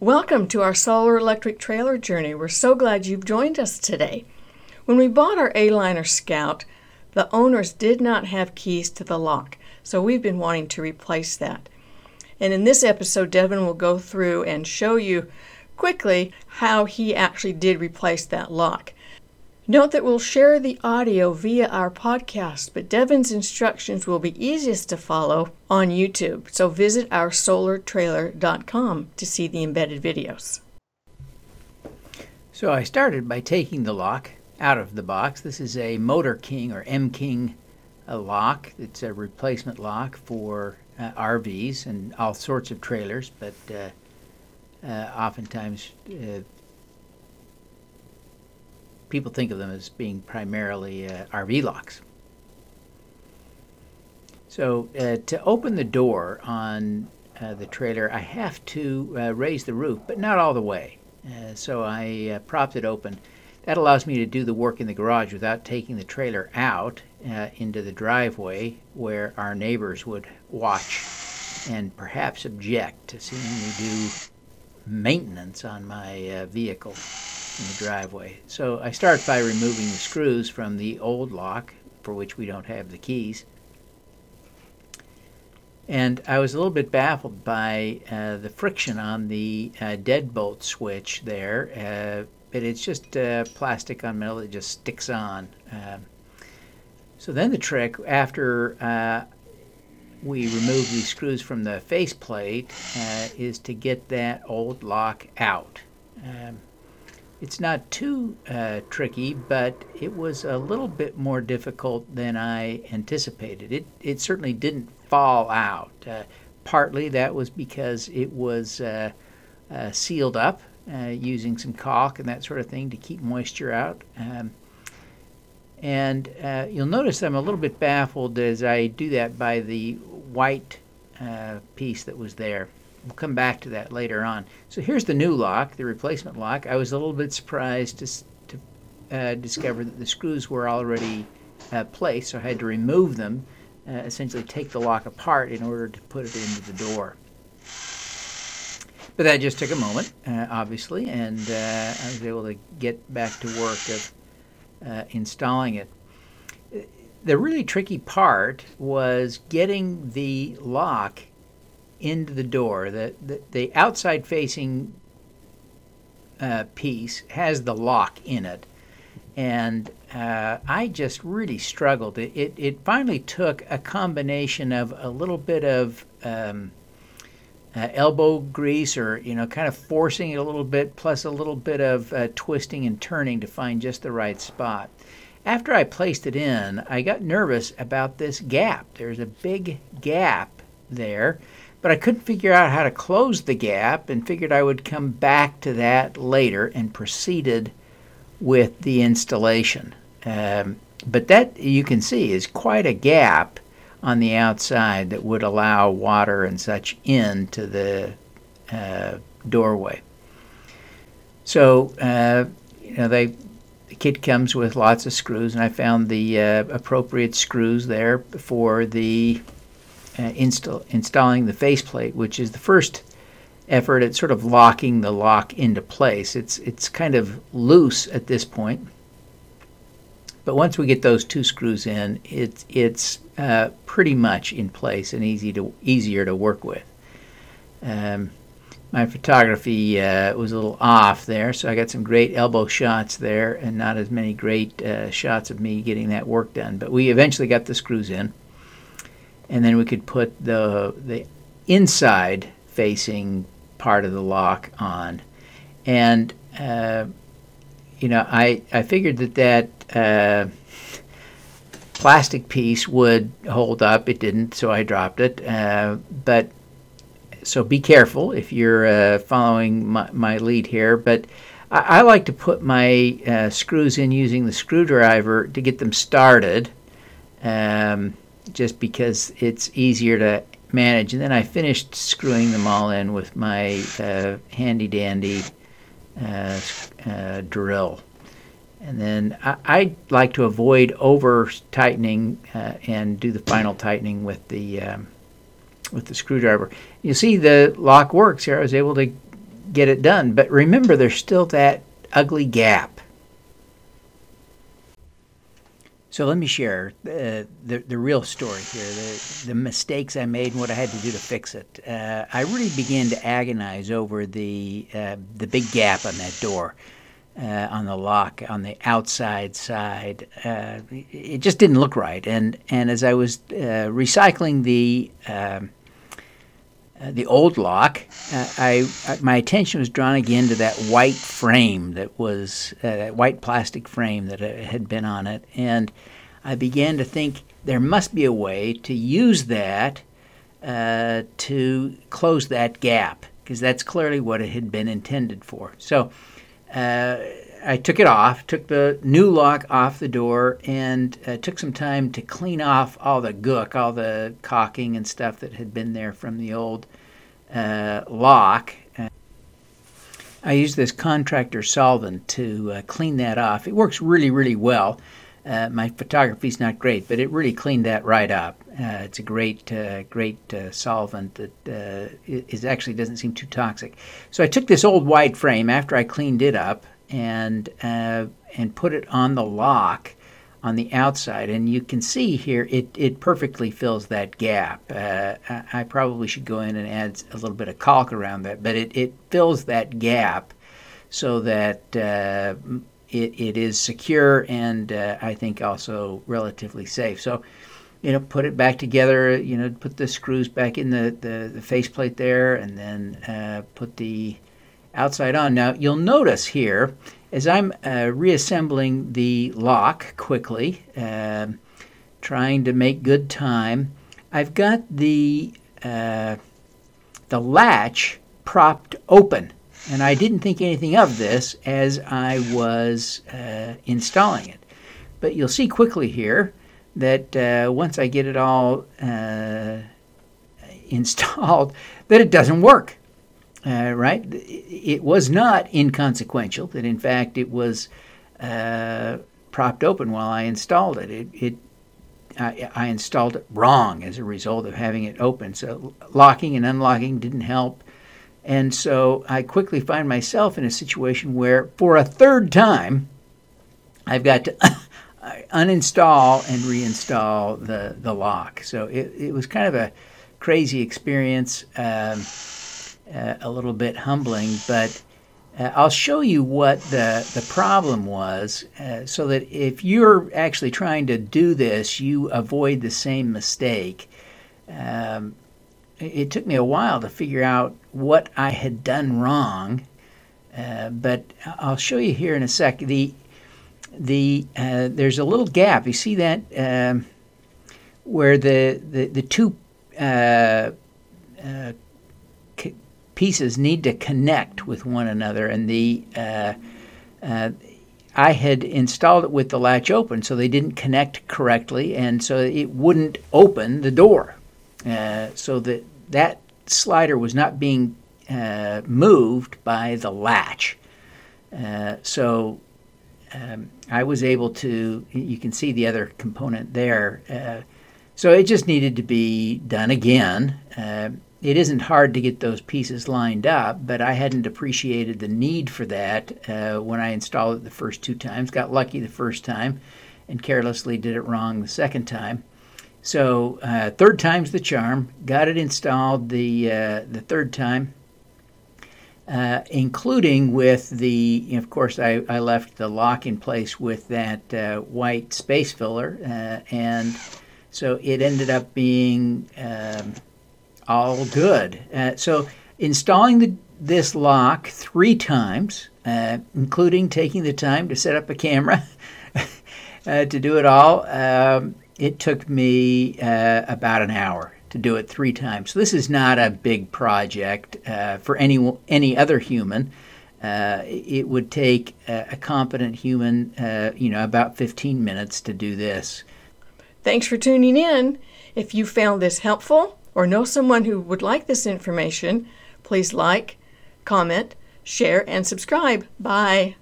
Welcome to our solar electric trailer journey. We're so glad you've joined us today. When we bought our Aliner Scout, the owners did not have keys to the lock, so we've been wanting to replace that. And in this episode, Devin will go through and show you quickly how he actually did replace that lock. Note that we'll share the audio via our podcast, but Devin's instructions will be easiest to follow on YouTube. So visit our solartrailer.com to see the embedded videos. So I started by taking the lock out of the box. This is a Motor King or MKing uh, lock. It's a replacement lock for uh, RVs and all sorts of trailers, but uh, uh oftentimes uh, people think of them as being primarily uh, RV locks. So uh, to open the door on uh, the trailer, I have to uh, raise the roof, but not all the way. Uh, so I uh, propped it open. That allows me to do the work in the garage without taking the trailer out into the driveway where our neighbors would watch and perhaps object to seeing me do maintenance on my vehicle in the driveway. So I start by removing the screws from the old lock, for which we don't have the keys. And I was a little bit baffled by uh, the friction on the uh, deadbolt switch there. Uh, but it's just uh, plastic on metal that just sticks on. Um, so then the trick, after uh, we remove these screws from the faceplate, uh, is to get that old lock out. Um, it's not too uh, tricky, but it was a little bit more difficult than I anticipated. It it certainly didn't fall out. Uh, partly that was because it was uh, uh sealed up uh, using some caulk and that sort of thing to keep moisture out. Um, and uh, you'll notice I'm a little bit baffled as I do that by the white piece that was there. We'll come back to that later on. So here's the new lock, the replacement lock. I was a little bit surprised to, to uh, discover that the screws were already uh, placed, so I had to remove them, uh, essentially take the lock apart in order to put it into the door. But that just took a moment, uh, obviously, and uh, I was able to get back to work of uh, installing it the really tricky part was getting the lock into the door. The, the, the outside facing uh, piece has the lock in it. And uh, I just really struggled. It, it, it, finally took a combination of a little bit of um, uh, elbow grease or, you know, kind of forcing it a little bit, plus a little bit of uh, twisting and turning to find just the right spot. After I placed it in, I got nervous about this gap. There's a big gap there but I couldn't figure out how to close the gap and figured I would come back to that later and proceeded with the installation. Um, but that you can see is quite a gap on the outside that would allow water and such into the uh, doorway. So uh, you know they the kit comes with lots of screws, and I found the uh, appropriate screws there for the uh, install, installing the faceplate, which is the first effort at sort of locking the lock into place. It's it's kind of loose at this point, but once we get those two screws in, it's it's uh, pretty much in place and easy to easier to work with. Um, my photography uh, was a little off there, so I got some great elbow shots there, and not as many great uh, shots of me getting that work done. But we eventually got the screws in and then we could put the the inside facing part of the lock on, and uh, you know I I figured that that uh, plastic piece would hold up. It didn't, so I dropped it. Uh, but so be careful if you're uh, following my, my, lead here. But I, I like to put my uh, screws in using the screwdriver to get them started. Um, just because it's easier to manage. And then I finished screwing them all in with my uh, handy dandy uh, uh, drill. And then I, I, like to avoid over tightening uh, and do the final tightening with the um, with the screwdriver. You see the lock works here. I was able to get it done. But remember, there's still that ugly gap. So let me share uh, the the real story here, the the mistakes I made and what I had to do to fix it. Uh, I really began to agonize over the uh, the big gap on that door, uh, on the lock on the outside side. Uh, it just didn't look right, and and as I was uh, recycling the um, uh, the old lock, uh, I, I, my attention was drawn again to that white frame that was uh, that white plastic frame that had been on it, and I began to think there must be a way to use that uh, to close that gap because that's clearly what it had been intended for. So. I took it off, took the new lock off the door, and uh, took some time to clean off all the gook, all the caulking and stuff that had been there from the old uh, lock. I used this contractor solvent to uh, clean that off. It works really, really well. Uh, my photography's not great, but it really cleaned that right up. Uh, it's a great, great solvent that is actually doesn't seem too toxic. So I took this old white frame after I cleaned it up and uh, and put it on the lock on the outside. And you can see here it, it perfectly fills that gap. Uh, I probably should go in and add a little bit of caulk around that but it, it fills that gap so that uh, it, it is secure and uh, I think also relatively safe. So you know put it back together you know put the screws back in the, the, the faceplate there and then uh, put the outside on. Now you'll notice here as I'm uh, reassembling the lock quickly, uh, trying to make good time, I've got the uh, the latch propped open, and I didn't think anything of this as I was uh, installing it. But you'll see quickly here that uh, once I get it all uh, installed, that it doesn't work uh, right? It was not inconsequential. That in fact it was uh, propped open while I installed it. It, it I, I, installed it wrong as a result of having it open. So locking and unlocking didn't help. And so I quickly find myself in a situation where, for a third time, I've got to uninstall and reinstall the, the lock. So it, it was kind of a crazy experience. Um, uh, a little bit humbling, but uh, I'll show you what the, the problem was uh, so that if you're actually trying to do this, you avoid the same mistake. Um, it took me a while to figure out what I had done wrong, uh, but I'll show you here in a sec. The, the, uh, there's a little gap. You see that um, where the, the, the two uh, pieces need to connect with one another, and the uh, uh, I had installed it with the latch open, so they didn't connect correctly, and so it wouldn't open the door. Uh, so that that slider was not being uh, moved by the latch. Uh, so um, I was able to. You can see the other component there. Uh, so it just needed to be done again it isn't hard to get those pieces lined up, but I hadn't appreciated the need for that uh, when I installed it the first two times. Got lucky the first time and carelessly did it wrong the second time. So, uh, third time's the charm. Got it installed the, uh, the third time. Uh, including with the, of course, I, I left the lock in place with that uh, white space filler, uh, and so it ended up being um, all good. Uh, so installing the, this lock three times, uh, including taking the time to set up a camera uh, to do it all, um, it took me uh, about an hour to do it three times. So this is not a big project uh, for any any other human. Uh, it would take a, a competent human, you know, about 15 minutes to do this. Thanks for tuning in. If you found this helpful, or know someone who would like this information, please like, comment, share, and subscribe. Bye.